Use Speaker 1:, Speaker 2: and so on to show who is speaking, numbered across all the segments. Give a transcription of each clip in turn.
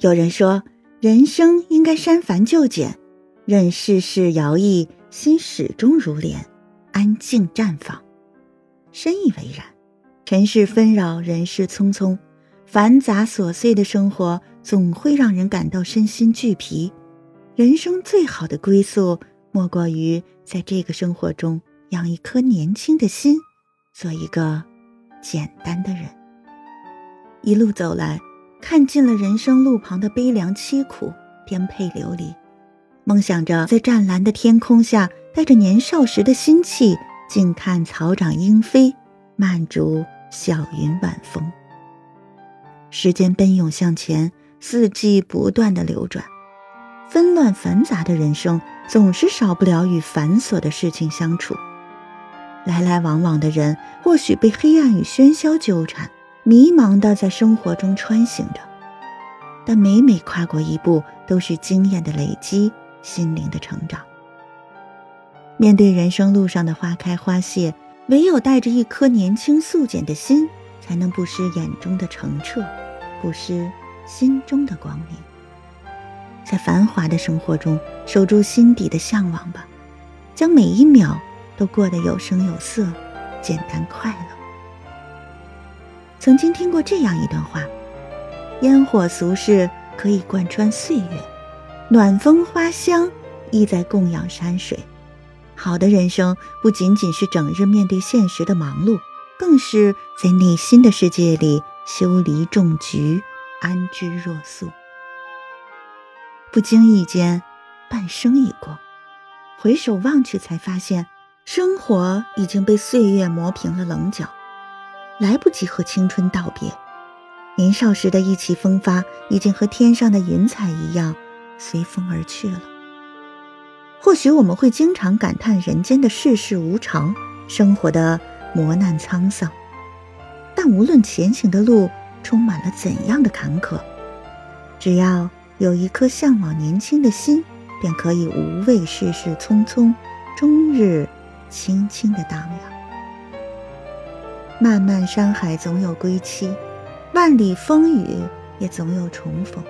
Speaker 1: 有人说，人生应该删繁就简，任世事摇曳，心始终如莲，安静绽放。深以为然。尘世纷扰，人世匆匆，繁杂琐碎的生活总会让人感到身心俱疲。人生最好的归宿，莫过于在这个生活中养一颗年轻的心，做一个简单的人。一路走来，看尽了人生路旁的悲凉凄苦、颠沛流离，梦想着在湛蓝的天空下，带着年少时的心气，静看草长莺飞，漫竹。小云晚风，时间奔涌向前，四季不断的流转，纷乱繁杂的人生总是少不了与繁琐的事情相处。来来往往的人，或许被黑暗与喧嚣纠缠，迷茫的在生活中穿行着，但每每跨过一步，都是经验的累积，心灵的成长。面对人生路上的花开花谢。唯有带着一颗年轻素简的心，才能不失眼中的澄澈，不失心中的光明。在繁华的生活中，守住心底的向往吧，将每一秒都过得有声有色，简单快乐。曾经听过这样一段话：烟火俗世可以贯穿岁月，暖风花香意在供养山水。好的人生不仅仅是整日面对现实的忙碌，更是在内心的世界里修篱种菊，安之若素。不经意间，半生已过，回首望去，才发现生活已经被岁月磨平了棱角，来不及和青春道别。年少时的意气风发，已经和天上的云彩一样，随风而去了。或许我们会经常感叹人间的世事无常，生活的磨难沧桑，但无论前行的路充满了怎样的坎坷，只要有一颗向往年轻的心，便可以无畏世事匆匆，终日轻轻的荡漾。漫漫山海总有归期，万里风雨也总有重逢，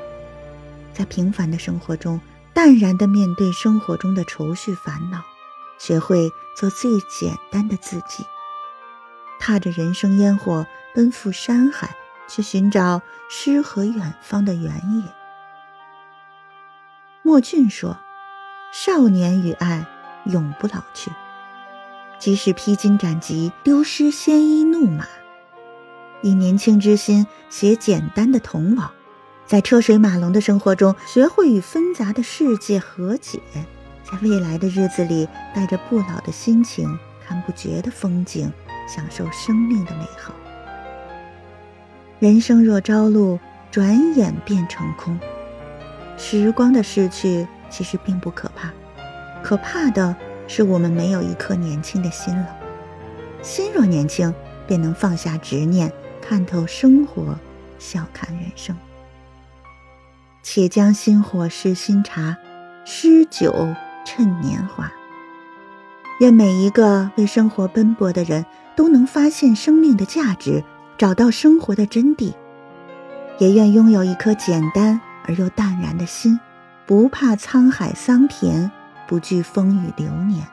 Speaker 1: 在平凡的生活中。淡然地面对生活中的愁绪烦恼，学会做最简单的自己，踏着人生烟火奔赴山海，去寻找诗和远方的原野。莫俊说：“少年与爱永不老去，即使披荆斩棘，丢失鲜衣怒马，以年轻之心写简单的童往。”在车水马龙的生活中，学会与纷杂的世界和解；在未来的日子里，带着不老的心情，看不绝的风景，享受生命的美好。人生若朝露，转眼变成空。时光的逝去其实并不可怕，可怕的是我们没有一颗年轻的心了。心若年轻，便能放下执念，看透生活，笑看人生。且将新火试新茶，诗酒趁年华。愿每一个为生活奔波的人都能发现生命的价值，找到生活的真谛。也愿拥有一颗简单而又淡然的心，不怕沧海桑田，不惧风雨流年，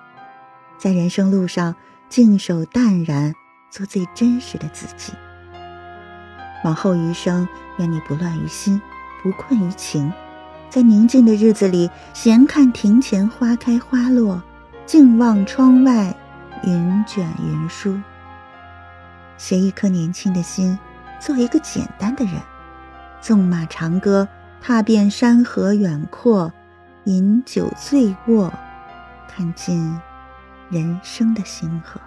Speaker 1: 在人生路上静守淡然，做最真实的自己。往后余生，愿你不乱于心。不困于情，在宁静的日子里，闲看庭前花开花落，静望窗外云卷云舒。携一颗年轻的心，做一个简单的人，纵马长歌，踏遍山河远阔，饮酒醉卧，看尽人生的星河。